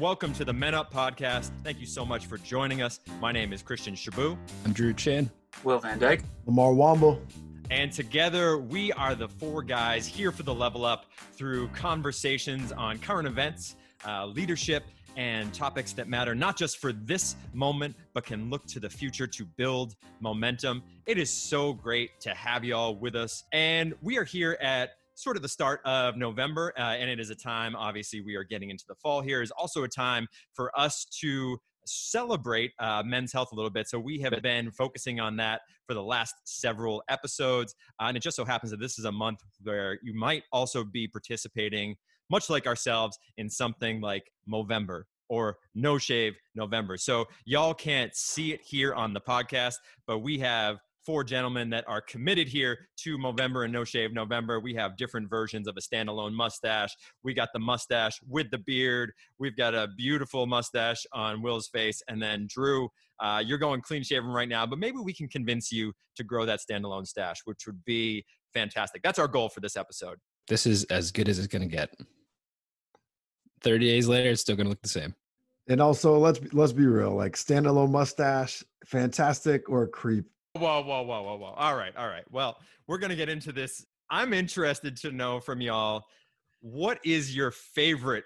Welcome to the Men Up Podcast. Thank you so much for joining us. My name is Christian Shabu. I'm Drew Chan. Will Van Dyke. Lamar Womble. And together, we are the four guys here for the level up through conversations on current events, uh, leadership, and topics that matter not just for this moment, but can look to the future to build momentum. It is so great to have y'all with us. And we are here at sort of the start of November, uh, and it is a time, obviously, we are getting into the fall here, is also a time for us to celebrate uh, men's health a little bit. So we have been focusing on that for the last several episodes. Uh, and it just so happens that this is a month where you might also be participating, much like ourselves, in something like Movember or No Shave November. So y'all can't see it here on the podcast, but we have four gentlemen that are committed here to Movember and No Shave November. We have different versions of a standalone mustache. We got the mustache with the beard. We've got a beautiful mustache on Will's face. And then Drew, uh, you're going clean shaven right now, but maybe we can convince you to grow that standalone stash, which would be fantastic. That's our goal for this episode. This is as good as it's going to get. 30 days later, it's still going to look the same. And also, let's let's be real. Like standalone mustache, fantastic or creep. Whoa, whoa, whoa, whoa, whoa. All right, all right. Well, we're gonna get into this. I'm interested to know from y'all what is your favorite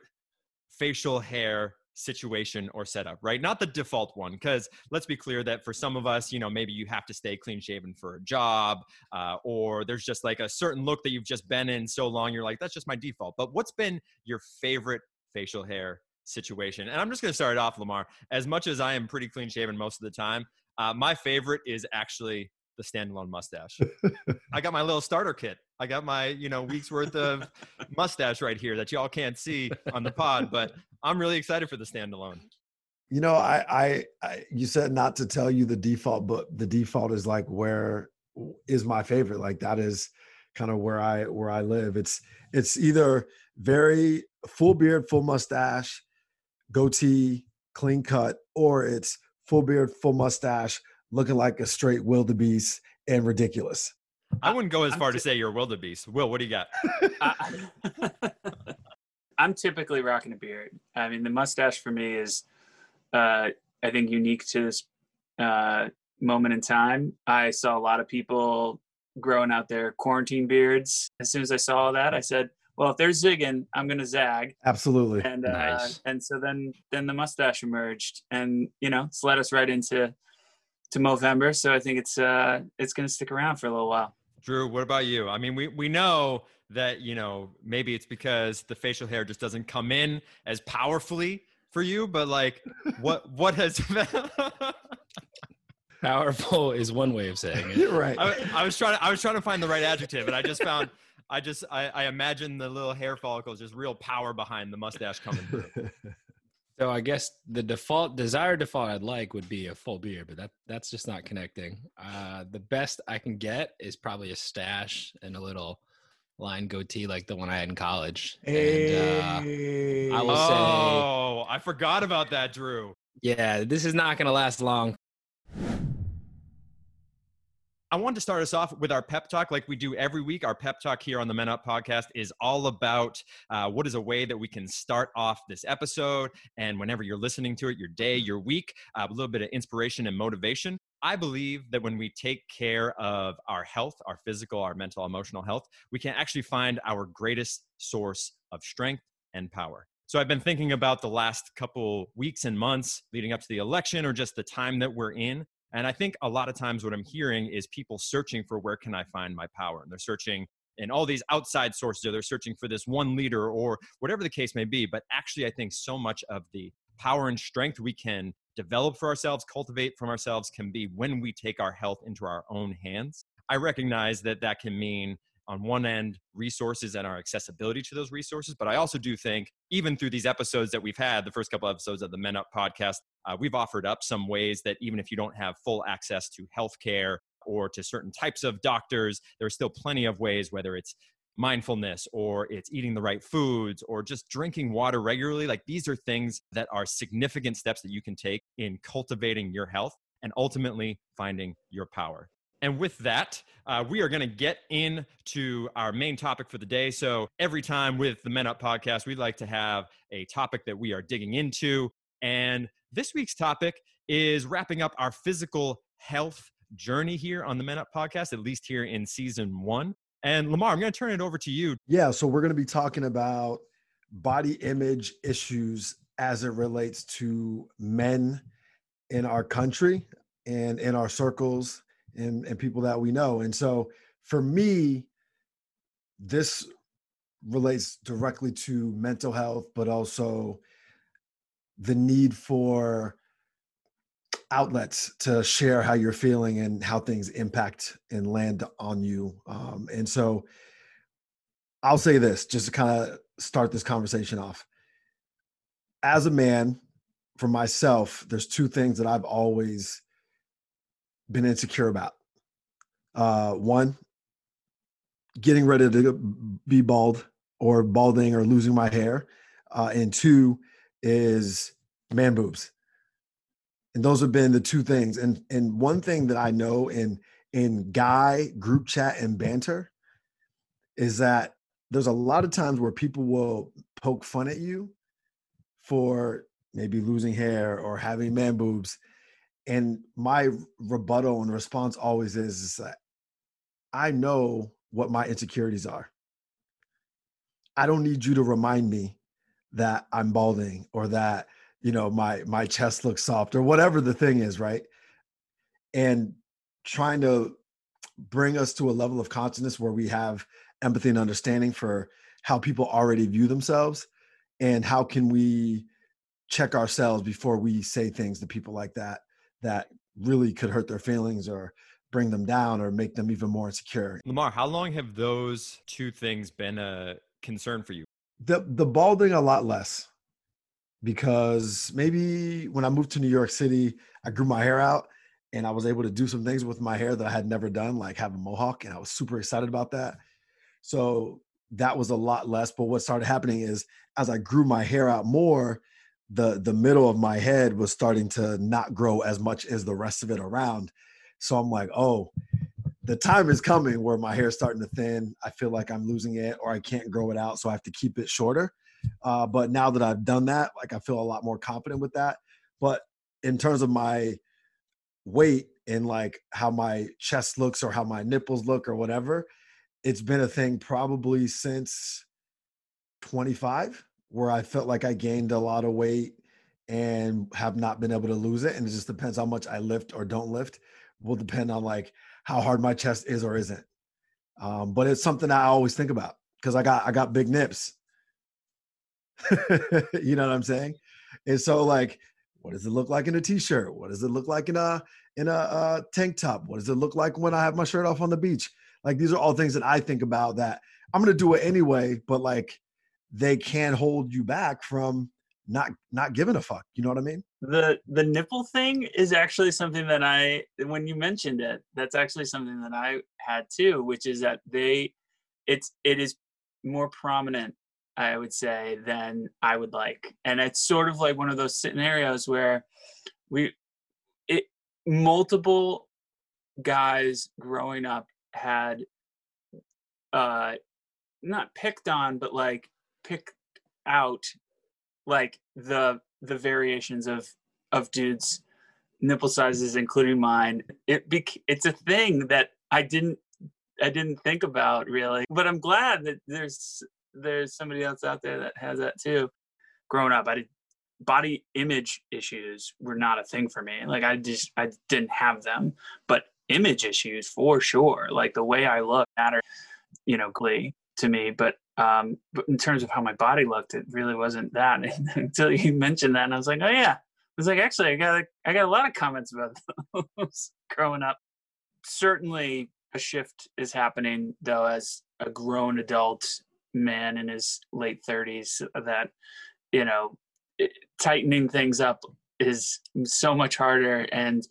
facial hair situation or setup, right? Not the default one, because let's be clear that for some of us, you know, maybe you have to stay clean shaven for a job, uh, or there's just like a certain look that you've just been in so long, you're like, that's just my default. But what's been your favorite facial hair situation? And I'm just gonna start it off, Lamar. As much as I am pretty clean shaven most of the time, uh, my favorite is actually the standalone mustache. I got my little starter kit. I got my, you know, week's worth of mustache right here that y'all can't see on the pod, but I'm really excited for the standalone. You know, I, I, I, you said not to tell you the default, but the default is like where is my favorite. Like that is kind of where I where I live. It's it's either very full beard, full mustache, goatee, clean cut, or it's full beard, full mustache, looking like a straight wildebeest and ridiculous. I wouldn't go as far to say you're a wildebeest. Will, what do you got? I'm typically rocking a beard. I mean, the mustache for me is, uh, I think, unique to this uh, moment in time. I saw a lot of people growing out their quarantine beards. As soon as I saw that, I said, well, if they're zigging, I'm gonna zag. Absolutely. And uh, nice. and so then then the mustache emerged, and you know, it's led us right into to Movember. So I think it's uh it's gonna stick around for a little while. Drew, what about you? I mean, we we know that you know maybe it's because the facial hair just doesn't come in as powerfully for you, but like, what what has Powerful is one way of saying it. You're right. I, I was trying to I was trying to find the right adjective, and I just found I just I, I imagine the little hair follicles, just real power behind the mustache coming through. so I guess the default desired default I'd like would be a full beard, but that that's just not connecting. Uh, the best I can get is probably a stash and a little line goatee like the one I had in college. Hey. And uh, I will oh, say, oh, I forgot about that, Drew. Yeah, this is not going to last long. I wanted to start us off with our pep talk, like we do every week. Our pep talk here on the Men Up podcast is all about uh, what is a way that we can start off this episode, and whenever you're listening to it, your day, your week, uh, a little bit of inspiration and motivation. I believe that when we take care of our health, our physical, our mental, emotional health, we can actually find our greatest source of strength and power. So I've been thinking about the last couple weeks and months leading up to the election or just the time that we're in and I think a lot of times what I'm hearing is people searching for where can I find my power? And they're searching in all these outside sources, or they're searching for this one leader or whatever the case may be. But actually, I think so much of the power and strength we can develop for ourselves, cultivate from ourselves, can be when we take our health into our own hands. I recognize that that can mean on one end resources and our accessibility to those resources but i also do think even through these episodes that we've had the first couple episodes of the men up podcast uh, we've offered up some ways that even if you don't have full access to healthcare or to certain types of doctors there's still plenty of ways whether it's mindfulness or it's eating the right foods or just drinking water regularly like these are things that are significant steps that you can take in cultivating your health and ultimately finding your power And with that, uh, we are going to get into our main topic for the day. So, every time with the Men Up podcast, we like to have a topic that we are digging into. And this week's topic is wrapping up our physical health journey here on the Men Up podcast, at least here in season one. And Lamar, I'm going to turn it over to you. Yeah. So, we're going to be talking about body image issues as it relates to men in our country and in our circles and, and people that we know. And so for me, this relates directly to mental health, but also the need for outlets to share how you're feeling and how things impact and land on you. Um, and so I'll say this just to kind of start this conversation off. As a man, for myself, there's two things that I've always been insecure about. Uh, one, getting ready to be bald or balding or losing my hair. Uh, and two is man boobs. And those have been the two things. And and one thing that I know in in guy group chat and banter is that there's a lot of times where people will poke fun at you for maybe losing hair or having man boobs and my rebuttal and response always is, is that I know what my insecurities are. I don't need you to remind me that I'm balding or that you know my my chest looks soft or whatever the thing is, right? And trying to bring us to a level of consciousness where we have empathy and understanding for how people already view themselves and how can we check ourselves before we say things to people like that that really could hurt their feelings or bring them down or make them even more insecure. Lamar, how long have those two things been a concern for you? The the balding a lot less because maybe when I moved to New York City, I grew my hair out and I was able to do some things with my hair that I had never done, like have a mohawk, and I was super excited about that. So that was a lot less. But what started happening is as I grew my hair out more, the the middle of my head was starting to not grow as much as the rest of it around. So I'm like, oh, the time is coming where my hair is starting to thin. I feel like I'm losing it or I can't grow it out, so I have to keep it shorter. Uh, but now that I've done that, like I feel a lot more confident with that. But in terms of my weight and like how my chest looks or how my nipples look or whatever, it's been a thing probably since 25 where I felt like I gained a lot of weight and have not been able to lose it. And it just depends how much I lift or don't lift. Will depend on like how hard my chest is or isn't. Um, but it's something I always think about because I got I got big nips. you know what I'm saying? And so like, what does it look like in a t-shirt? What does it look like in a in a uh, tank top? What does it look like when I have my shirt off on the beach? Like these are all things that I think about that I'm gonna do it anyway. But like, they can hold you back from not not giving a fuck. You know what I mean? The the nipple thing is actually something that I when you mentioned it, that's actually something that I had too, which is that they it's it is more prominent, I would say, than I would like. And it's sort of like one of those scenarios where we it multiple guys growing up had uh not picked on but like pick out like the the variations of of dudes nipple sizes including mine. It bec- it's a thing that i didn't i didn't think about really. But i'm glad that there's there's somebody else out there that has that too. Growing up i did body image issues were not a thing for me. Like i just i didn't have them. But image issues for sure. Like the way i look matter you know glee to me. But um, but in terms of how my body looked, it really wasn't that until you mentioned that, and I was like, oh yeah. I was like, actually, I got a, I got a lot of comments about those growing up. Certainly, a shift is happening though, as a grown adult man in his late thirties. That you know, it, tightening things up is so much harder, and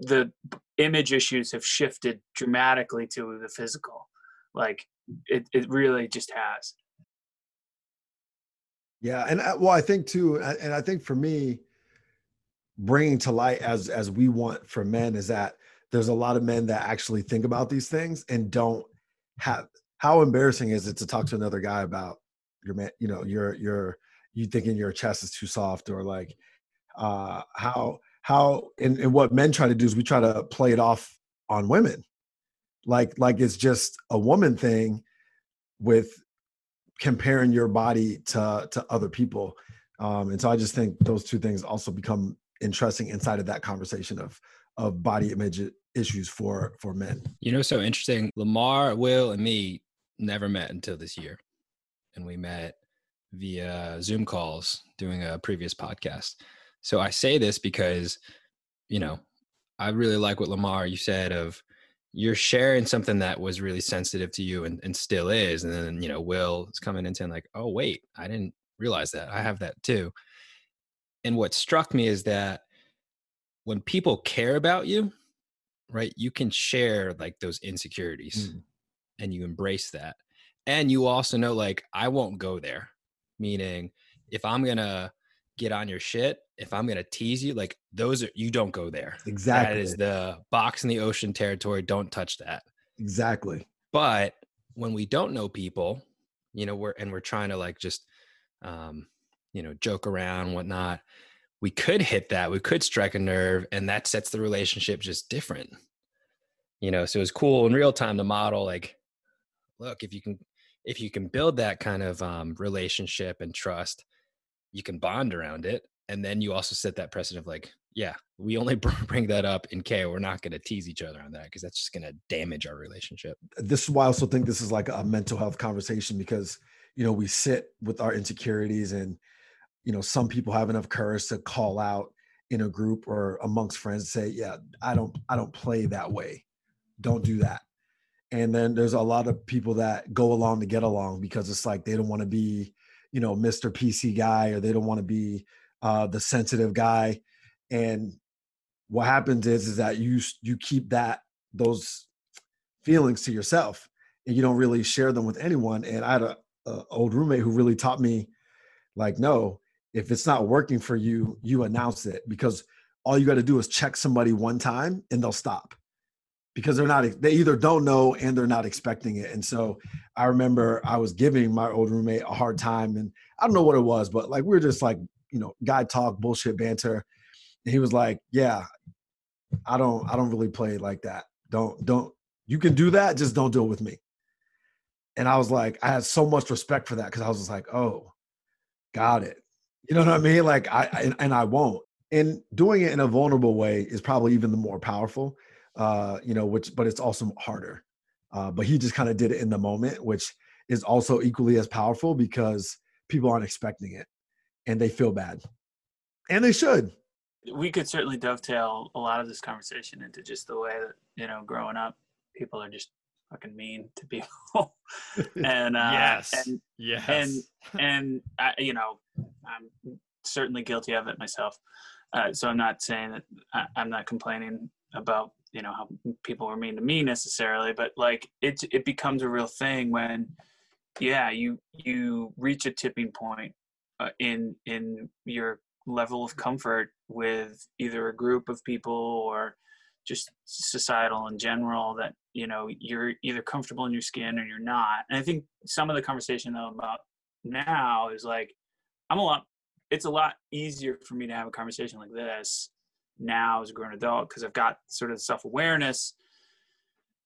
the image issues have shifted dramatically to the physical. Like it, it really just has. Yeah, and uh, well, I think too, and I think for me, bringing to light as as we want for men is that there's a lot of men that actually think about these things and don't have how embarrassing is it to talk to another guy about your man you know your your you thinking your chest is too soft or like uh how how and, and what men try to do is we try to play it off on women like like it's just a woman thing with comparing your body to to other people um and so i just think those two things also become interesting inside of that conversation of of body image issues for for men You know, so interesting. Lamar, Will, and me never met until this year, and we met via Zoom calls doing a previous podcast. So I say this because, you know, I really like what Lamar you said of you're sharing something that was really sensitive to you and, and still is, and then you know Will is coming in saying like, oh wait, I didn't realize that I have that too. And what struck me is that when people care about you, right, you can share like those insecurities Mm. and you embrace that. And you also know, like, I won't go there. Meaning, if I'm gonna get on your shit, if I'm gonna tease you, like, those are you don't go there. exactly That is the box in the ocean territory. Don't touch that. exactly But when we don't know people, you know, we're and we're trying to like just, um, you know, joke around, whatnot. We could hit that. We could strike a nerve, and that sets the relationship just different. You know, so it's cool in real time to model like, look, if you can, if you can build that kind of um, relationship and trust, you can bond around it, and then you also set that precedent of like, yeah, we only bring that up in K. We're not going to tease each other on that because that's just going to damage our relationship. this is why I also think this is like a mental health conversation because you know we sit with our insecurities and you know some people have enough courage to call out in a group or amongst friends say yeah I don't I don't play that way don't do that and then there's a lot of people that go along to get along because it's like they don't want to be you know Mr. PC guy or they don't want to be uh, the sensitive guy and what happens is is that you you keep that those feelings to yourself and you don't really share them with anyone and i had a, a old roommate who really taught me like no if it's not working for you you announce it because all you got to do is check somebody one time and they'll stop because they're not they either don't know and they're not expecting it. And so i remember i was giving my old roommate a hard time and i don't know what it was but like we were just like you know guy talk bullshit banter. And he was like yeah i don't i don't really play like that. Don't don't you can do that just don't do it with me. And i was like i had so much respect for that because i was just like oh got it. You know what i mean? Like i and, and i won't. And doing it in a vulnerable way is probably even the more powerful uh you know which but it's also harder uh but he just kind of did it in the moment which is also equally as powerful because people aren't expecting it and they feel bad and they should we could certainly dovetail a lot of this conversation into just the way that you know growing up people are just fucking mean to people and uh yes. and yes. and and I, you know i'm certainly guilty of it myself uh, so i'm not saying that I, i'm not complaining about you know how people were mean to me necessarily but like it it becomes a real thing when yeah you you reach a tipping point uh, in in your level of comfort with either a group of people or just societal in general that you know you're either comfortable in your skin or you're not. And i think some of the conversation though about now is like i'm a lot it's a lot easier for me to have a conversation like this now as a grown adult because i've got sort of self-awareness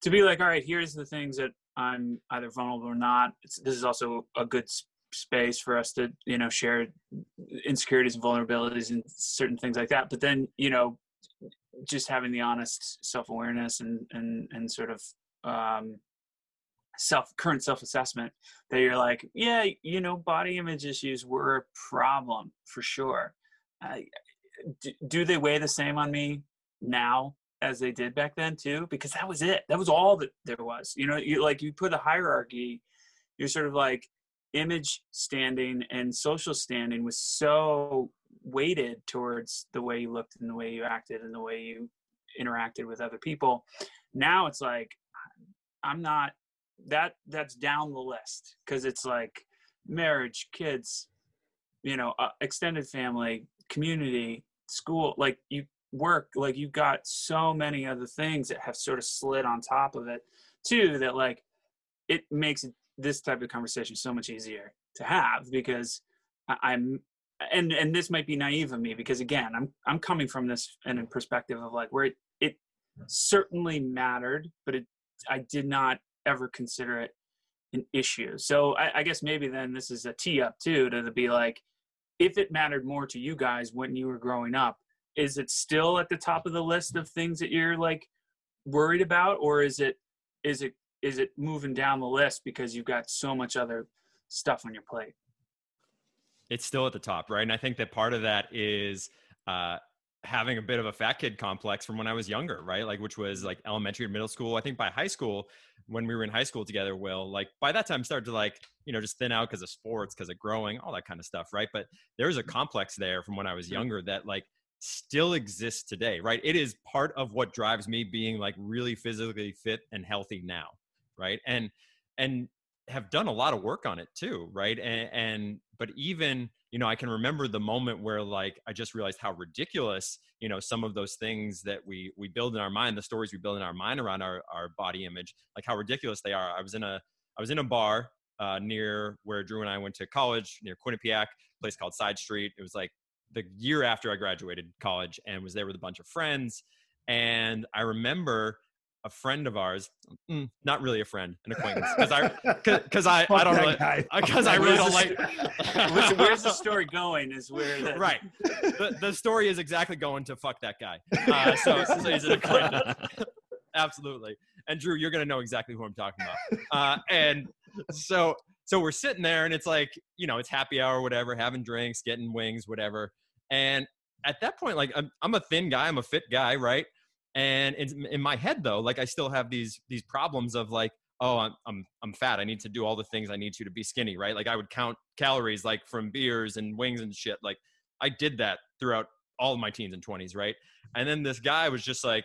to be like all right here's the things that i'm either vulnerable or not. It's, this is also a good space for us to you know share insecurities and vulnerabilities and certain things like that. But then you know just having the honest self-awareness and and and sort of um self current self-assessment that you're like yeah you know body image issues were a problem for sure do, do they weigh the same on me now as they did back then too? Because that was it. That was all that there was you know you like you put a hierarchy you're sort of like image standing and social standing was so weighted towards the way you looked and the way you acted and the way you interacted with other people. Now it's like i'm not that that's down the list because it's like marriage kids you know uh, extended family community school like you work like you've got so many other things that have sort of slid on top of it too that like it makes this type of conversation so much easier to have because i'm and and this might be naive of me because again i'm i'm coming from this and in a perspective of like where it, it certainly mattered but it i did not ever consider it an issue. So I, I guess maybe then this is a tee up too to be like if it mattered more to you guys when you were growing up is it still at the top of the list of things that you're like worried about? Or is it is it is it moving down the list because you've got so much other stuff on your plate? It's still at the top right? And i think that part of that is uh having a bit of a fat kid complex from when I was younger, right? Like, which was like elementary and middle school. I think by high school, when we were in high school together, Will, like by that time started to like, you know, just thin out because of sports, because of growing, all that kind of stuff, right? But there's a mm-hmm. complex there from when I was mm-hmm. younger that like still exists today, right? It is part of what drives me being like really physically fit and healthy now, right? And and have done a lot of work on it too, right? And, and but even you know, I can remember the moment where like I just realized how ridiculous you know some of those things that we we build in our mind, the stories we build in our mind around our our body image, like how ridiculous they are. I was in a I was in a bar uh, near where Drew and I went to college near Quinnipiac, place called Side Street. It was like the year after I graduated college and was there with a bunch of friends. And I remember a friend of ours, mm, not really a friend, an acquaintance, because I, because I, I don't really, because I really don't like. where's the story going? Is where the... right. The, the story is exactly going to fuck that guy. Uh, so, so he's an acquaintance. Absolutely. And Drew, you're gonna know exactly who I'm talking about. Uh, and so, so we're sitting there, and it's like, you know, it's happy hour, whatever, having drinks, getting wings, whatever. And at that point, like I'm, I'm a thin guy, I'm a fit guy, right? And in, in my head, though, like I still have these these problems of like, oh, I'm I'm I'm fat. I need to do all the things I need to to be skinny, right? Like I would count calories like from beers and wings and shit. Like I did that throughout all of my teens and 20s, right? And then this guy was just like,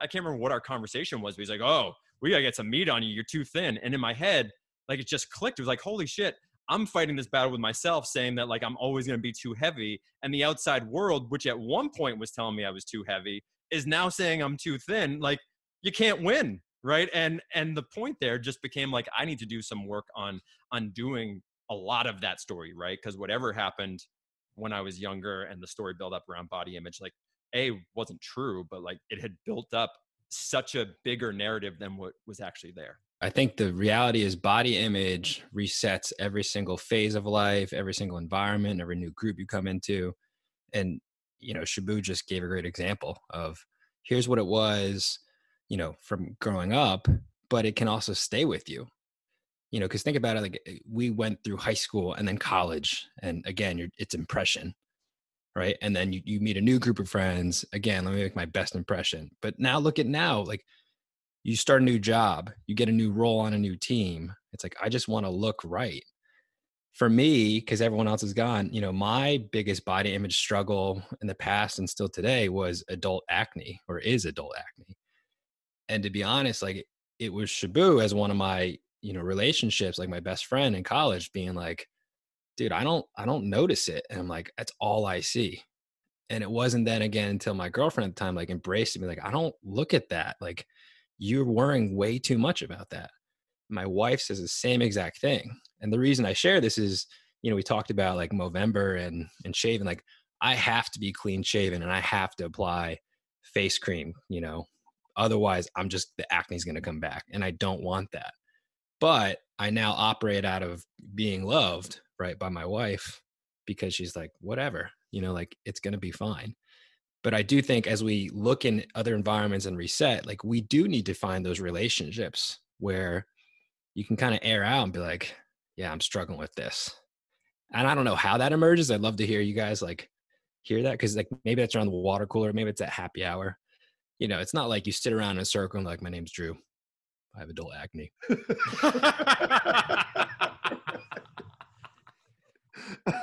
I can't remember what our conversation was, but he's like, oh, we gotta get some meat on you. You're too thin. And in my head, like it just clicked. It was like, holy shit, I'm fighting this battle with myself, saying that like I'm always to be too heavy, and the outside world, which at one point was telling me I was too heavy, is now saying I'm too thin. Like you can't win, right? And and the point there just became like I need to do some work on undoing a lot of that story, right? Because whatever happened when I was younger and the story built up around body image, like a wasn't true, but like it had built up such a bigger narrative than what was actually there. I think the reality is body image resets every single phase of life, every single environment, every new group you come into. And, you know, Shabu just gave a great example of here's what it was, you know, from growing up, but it can also stay with you. You know, because think about it like eh, we went through high school and then college. And again, it's impression, right? And then you, you meet a new group of friends. Again, let me make my best impression. But now look at now, like you start a new job, you get a new role on a new team. It's like, I just want to look right. For me, because everyone else is gone, you know, my biggest body image struggle in the past and still today was adult acne or is adult acne. And to be honest, like it was Shabu as one of my, you know, relationships, like my best friend in college being like, dude, I don't, I don't notice it. And I'm like, that's all I see. And it wasn't then again until my girlfriend at the time like embraced me, like, I don't look at that. Like, you're worrying way too much about that. My wife says the same exact thing. And the reason I share this is, you know, we talked about like Movember and and shaving. Like I have to be clean shaven and I have to apply face cream, you know. Otherwise, I'm just the acne's going to come back and I don't want that. But I now operate out of being loved, right, by my wife because she's like, whatever, you know, like it's going to be fine but i do think as we look in other environments and reset like we do need to find those relationships where you can kind of air out and be like yeah i'm struggling with this and i don't know how that emerges i'd love to hear you guys like hear that because like maybe that's around the water cooler maybe it's at happy hour you know it's not like you sit around in a circle and like my name's drew i have adult acne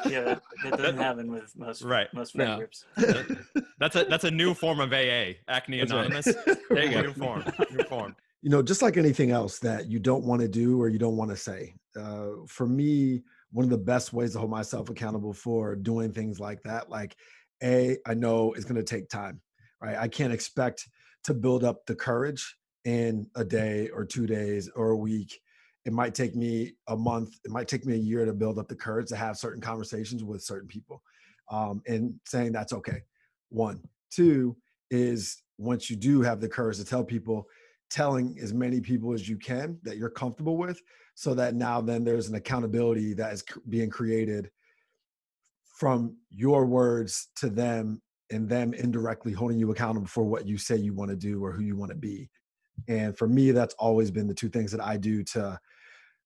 yeah, that, that doesn't happen with most right. most friend no. groups. that's a that's a new form of AA, Acne that's Anonymous. Right. there you go, new form, new form. You know, just like anything else that you don't want to do or you don't want to say. Uh, for me, one of the best ways to hold myself accountable for doing things like that, like a, I know it's going to take time. right? I can't expect to build up the courage in a day or two days or a week. It might take me a month. It might take me a year to build up the courage to have certain conversations with certain people, um, and saying that's okay. One, two is once you do have the courage to tell people, telling as many people as you can that you're comfortable with, so that now then there's an accountability that is being created from your words to them and them indirectly holding you accountable for what you say you want to do or who you want to be. And for me that's always been the two things that i do to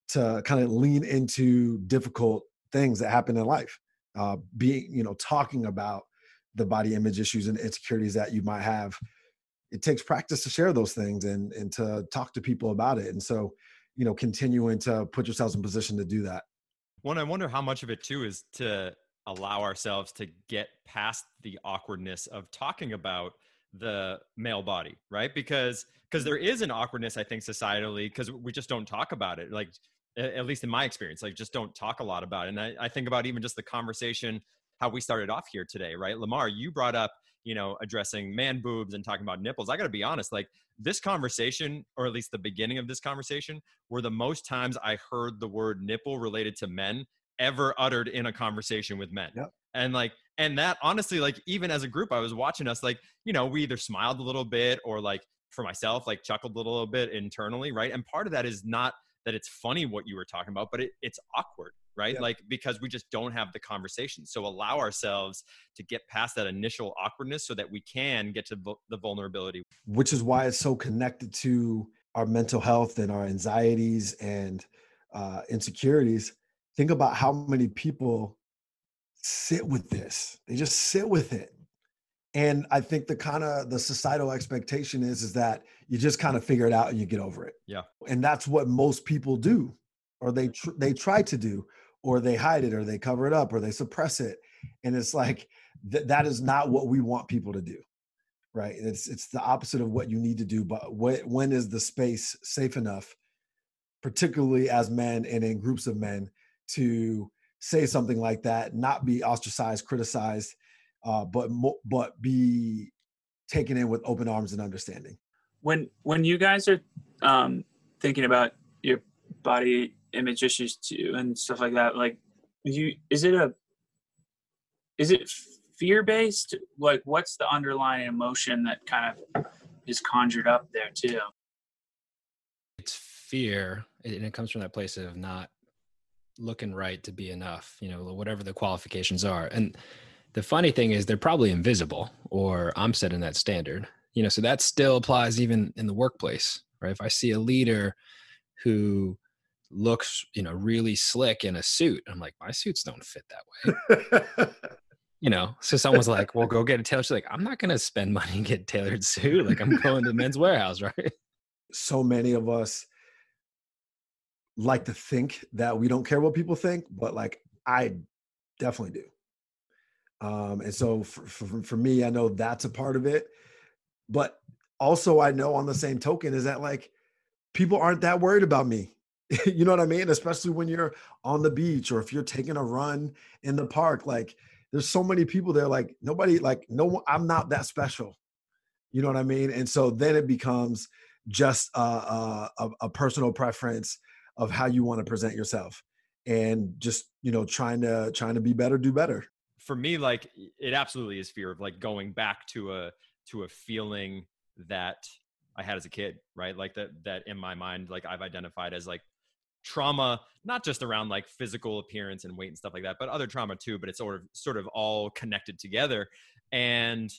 to kind of lean into difficult things that happen in life. Uh being you know talking about the body image issues and insecurities that you might have it takes practice to share those things and and to talk to people about it. And so you know continuing to put yourselves in position to do that. One i wonder how much of it too is to allow ourselves to get past the awkwardness of talking about the male body right? Because because there is an awkwardness i think societally because we just don't talk about it like at least in my experience like just don't talk a lot about it. And I, I think about even just the conversation how we started off here today right? Lamar you brought up you know addressing man boobs and talking about nipples i gotta be honest like this conversation or at least the beginning of this conversation were the most times i heard the word nipple related to men ever uttered in a conversation with men. Yep. And like, and that honestly, like, even as a group, I was watching us, like, you know, we either smiled a little bit or like for myself, like chuckled a little bit internally, right? And part of that is not that it's funny what you were talking about, but it, it's awkward, right? Yep. Like, because we just don't have the conversation. So allow ourselves to get past that initial awkwardness so that we can get to the vulnerability. Which is why it's so connected to our mental health and our anxieties and uh, insecurities think about how many people sit with this they just sit with it and i think the kind of the societal expectation is is that you just kind of figure it out and you get over it yeah and that's what most people do or they tr- they try to do or they hide it or they cover it up or they suppress it and it's like th- that is not what we want people to do right it's it's the opposite of what you need to do but wh- when is the space safe enough particularly as men and in groups of men to say something like that, not be ostracized, criticized, uh, but mo- but be taken in with open arms and understanding. When when you guys are um, thinking about your body image issues too and stuff like that, like you is it a is it fear based? Like what's the underlying emotion that kind of is conjured up there too? It's fear, and it comes from that place of not looking right to be enough, you know, whatever the qualifications are. And the funny thing is they're probably invisible or I'm setting that standard. You know, so that still applies even in the workplace, right? If I see a leader who looks, you know, really slick in a suit, I'm like, my suits don't fit that way. you know, so someone's like, well, go get a tailor. She's like, I'm not going to spend money and get tailored suit. Like I'm going to the men's warehouse, right? So many of us like to think that we don't care what people think, but like I definitely do. Um, and so for, for, for me, I know that's a part of it. But also, I know on the same token is that like people aren't that worried about me. you know what I mean? Especially when you're on the beach or if you're taking a run in the park. Like there's so many people there, like nobody, like no I'm not that special. You know what I mean? And so then it becomes just a, a, a personal preference of how you want to present yourself and just you know trying to trying to be better do better for me like it absolutely is fear of like going back to a to a feeling that i had as a kid right like that that in my mind like i've identified as like trauma not just around like physical appearance and weight and stuff like that but other trauma too but it's sort of sort of all connected together. And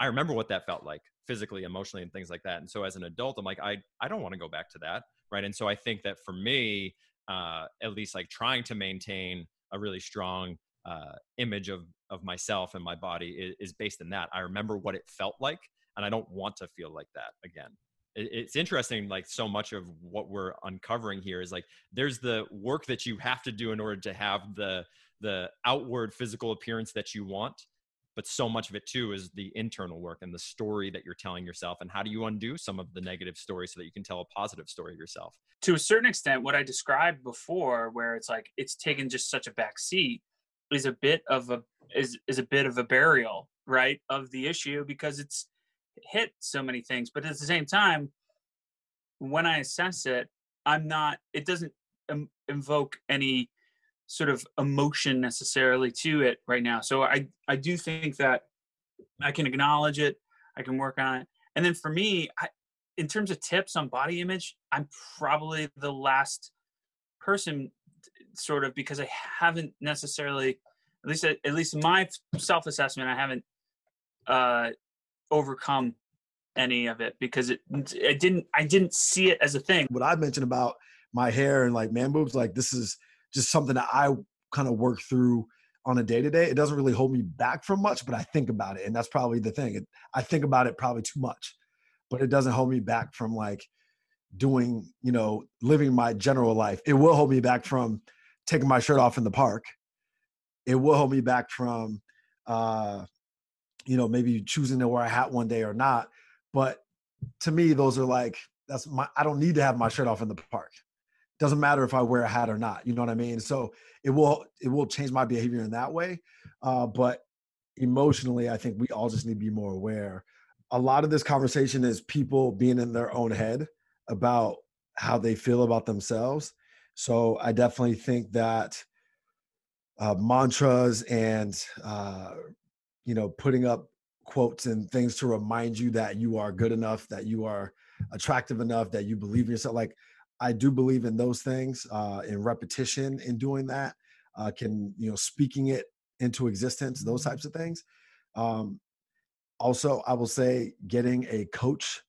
i remember what that felt like physically emotionally and things like that. And so as an adult i'm like i i don't want to go back to that right? And so i think that for me uh, at least like trying to maintain a really strong uh, image of of myself and my body is, is, based in that. I remember what it felt like and i don't want to feel like that again it's interesting like so much of what we're uncovering here is like there's the work that you have to do in order to have the the outward physical appearance that you want but so much of it too is the internal work and the story that you're telling yourself and how do you undo some of the negative stories so that you can tell a positive story yourself. To a certain extent what i described before where it's like it's taken just such a back seat is a bit of a is is a bit of a burial right of the issue because it's hit so many things but at the same time when i assess it i'm not it doesn't invoke any sort of emotion necessarily to it right now. So i i do think that i can acknowledge it i can work on it. And then for me I, in terms of tips on body image i'm probably the last person sort of because i haven't necessarily at least at least my self-assessment i haven't uh overcome any of it because it I didn't I didn't see it as a thing. What I mentioned about my hair and like man boobs, like this is just something that I kind of work through on a day to day. It doesn't really hold me back from much, but I think about it, and that's probably the thing. It, I think about it probably too much, but it doesn't hold me back from like doing, you know, living my general life. It will hold me back from taking my shirt off in the park. It will hold me back from, uh, you know, maybe choosing to wear a hat one day or not. But to me, those are like that's my. I don't need to have my shirt off in the park. Doesn't matter if I wear a hat or not. You know what I mean? So it will it will change my behavior in that way. Uh, but emotionally, I think we all just need to be more aware. A lot of this conversation is people being in their own head about how they feel about themselves. So I definitely think that uh, mantras and uh, you know putting up quotes and things to remind you that you are good enough, that you are attractive enough, that you believe in yourself. Like I do believe in those things, uh, in repetition in doing that, uh, can you know speaking it into existence, those types of things. Um, also, I will say getting a coach,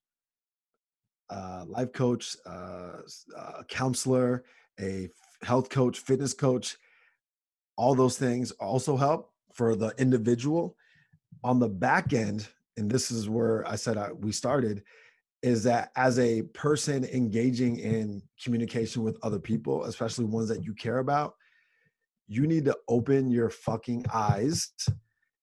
uh, life coach, uh, a counselor, a health coach, fitness coach, all those things also help for the individual on the back end, and this is where I said I, we started, is that as a person engaging in communication with other people, especially ones that you care about, you need to open your fucking eyes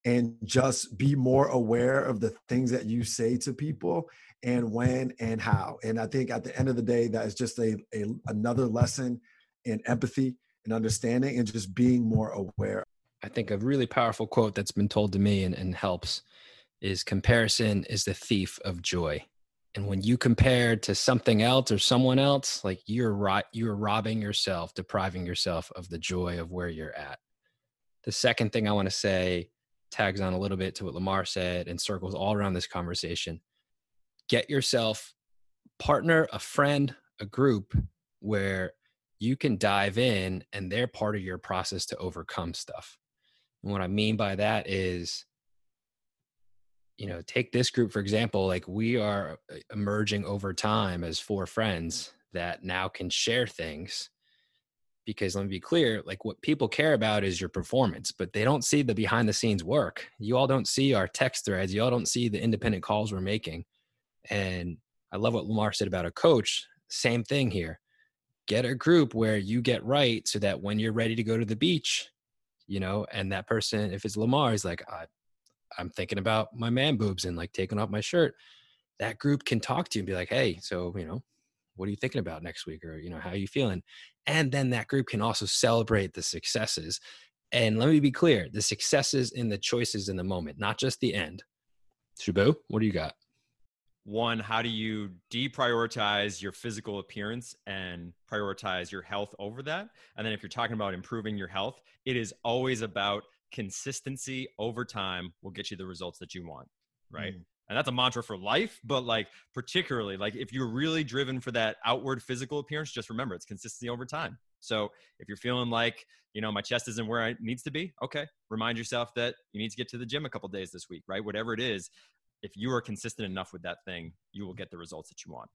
and just be more aware of the things that you say to people and when and how. And I think at the end of the day, that is just a, a another lesson in empathy and understanding and just being more aware I think a really powerful quote that's been told to me and, and helps is comparison is the thief of joy. And when you compare to something else or someone else, like you're you're robbing yourself, depriving yourself of the joy of where you're at. The second thing I want to say tags on a little bit to what Lamar said and circles all around this conversation. Get yourself partner, a friend, a group where you can dive in and they're part of your process to overcome stuff. And what I mean by that is, you know, take this group, for example, like we are uh, emerging over time as four friends that now can share things. Because let me be clear, like what people care about is your performance, but they don't see the behind the scenes work. You all don't see our text threads. You all don't see the independent calls we're making. And I love what Lamar said about a coach. Same thing here. Get a group where you get right so that when you're ready to go to the beach, you know, and that person, if it's Lamar, is like, I, I'm thinking about my man boobs and like taking off my shirt. That group can talk to you and be like, hey, so, you know, what are you thinking about next week? Or, you know, how are you feeling? And then that group can also celebrate the successes. And let me be clear the successes in the choices in the moment, not just the end. Shabu, what do you got? One how do you deprioritize your physical appearance and prioritize your health over that? And then if you're talking about improving your health it is always about consistency over time will get you the results that you want right? Mm. and that's a mantra for life but like particularly like if you're really driven for that outward physical appearance just remember it's consistency over time. So if you're feeling like you know my chest isn't where it needs to be okay remind yourself that you need to get to the gym a couple days this week right? Whatever it is if you are consistent enough with that thing, you will get the results that you want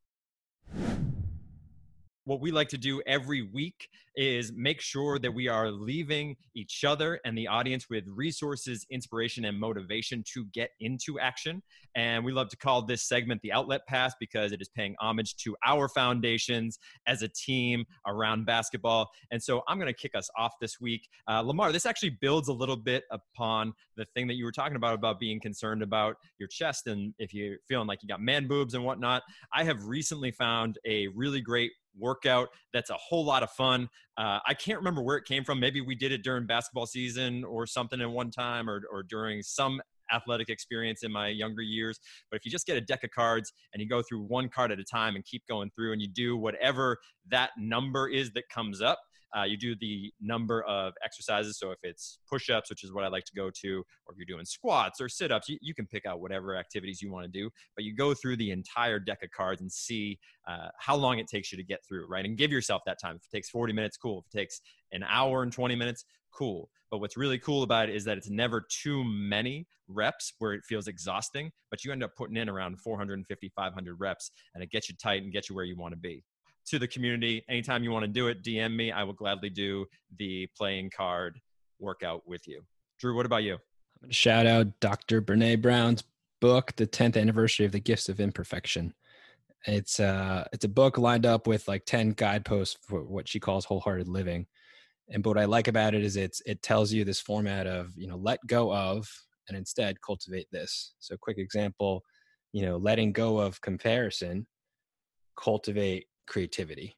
what we like to do every week is make sure that we are leaving each other and the audience with resources, inspiration, and motivation to get into action. And we love to call this segment the Outlet Pass because it is paying homage to our foundations as a team around basketball. And so I'm going to kick us off this week. Uh, Lamar, this actually builds a little bit upon the thing that you were talking about, about being concerned about your chest and if you're feeling like you got man boobs and whatnot. I have recently found a really great workout that's a whole lot of fun. Uh, I can't remember where it came from. Maybe we did it during basketball season or something in one time or, or during some athletic experience in my younger years. But if you just get a deck of cards and you go through one card at a time and keep going through and you do whatever that number is that comes up, uh, you do the number of exercises. So if it's push ups, which is what I like to go to, or if you're doing squats or sit ups, you, you, can pick out whatever activities you want to do. But you go through the entire deck of cards and see uh, how long it takes you to get through, right? And give yourself that time. If it takes 40 minutes, cool. If it takes an hour and 20 minutes, cool. But what's really cool about it is that it's never too many reps where it feels exhausting, but you end up putting in around 450, 500 reps and it gets you tight and gets you where you want to be to the community. Anytime you want to do it, DM me. I will gladly do the playing card workout with you. Drew, what about you? I'm going to Shout out Dr. Brene Brown's book, The 10th Anniversary of the Gifts of Imperfection. It's uh it's a book lined up with like 10 guideposts for what she calls wholehearted living. And what I like about it is it's it tells you this format of, you know, let go of and instead cultivate this. So quick example, you know, letting go of comparison, cultivate creativity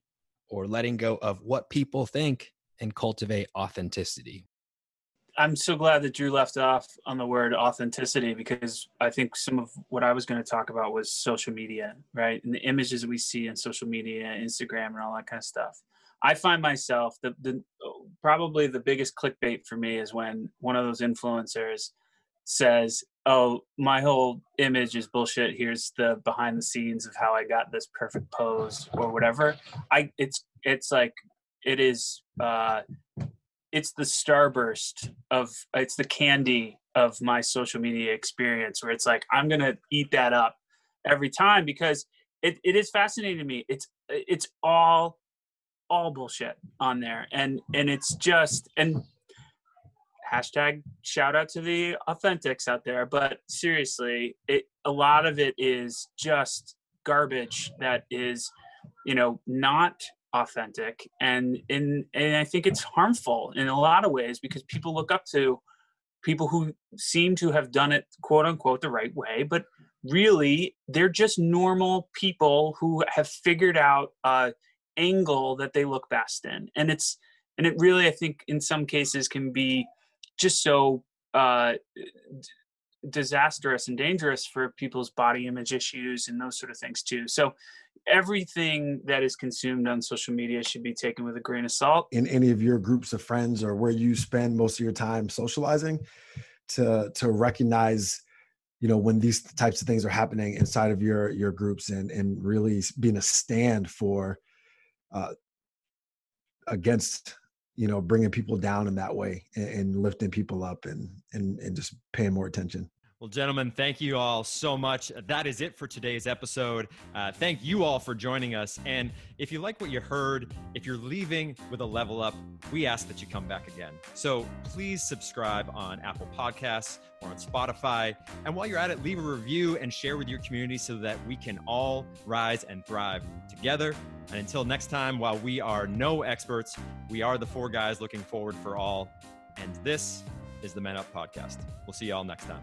or letting go of what people think and cultivate authenticity. I'm so glad that Drew left off on the word authenticity because I think some of what I was going to talk about was social media, right? And the images we see in social media, Instagram, and all that kind of stuff. I find myself the, the probably the biggest clickbait for me is when one of those influencers says, "Oh, my whole image is bullshit. Here's the behind the scenes of how I got this perfect pose or whatever." I it's it's like it is uh it's the starburst of it's the candy of my social media experience where it's like I'm going to eat that up every time because it, it is fascinating to me. It's it's all all bullshit on there and and it's just and hashtag shout out to the authentics out there but seriously it a lot of it is just garbage that is you know not authentic and in and i think it's harmful in a lot of ways because people look up to people who seem to have done it quote unquote the right way but really they're just normal people who have figured out a angle that they look best in. And it's and it really i think in some cases can be just so uh, disastrous and dangerous for people's body image issues and those sort of things too. So everything that is consumed on social media should be taken with a grain of salt. In any of your groups of friends or where you spend most of your time socializing, to to recognize you know when these types of things are happening inside of your your groups and and really being a stand for uh against you know bringing people down in that way and, and lifting people up and and and just paying more attention well, gentlemen, thank you all so much. That is it for today's episode. Uh, thank you all for joining us. And if you like what you heard, if you're leaving with a level up, we ask that you come back again. So please subscribe on Apple Podcasts or on Spotify. And while you're at it, leave a review and share with your community so that we can all rise and thrive together. And until next time, while we are no experts, we are the four guys looking forward for all. And this is the Men Up Podcast. We'll see you all next time.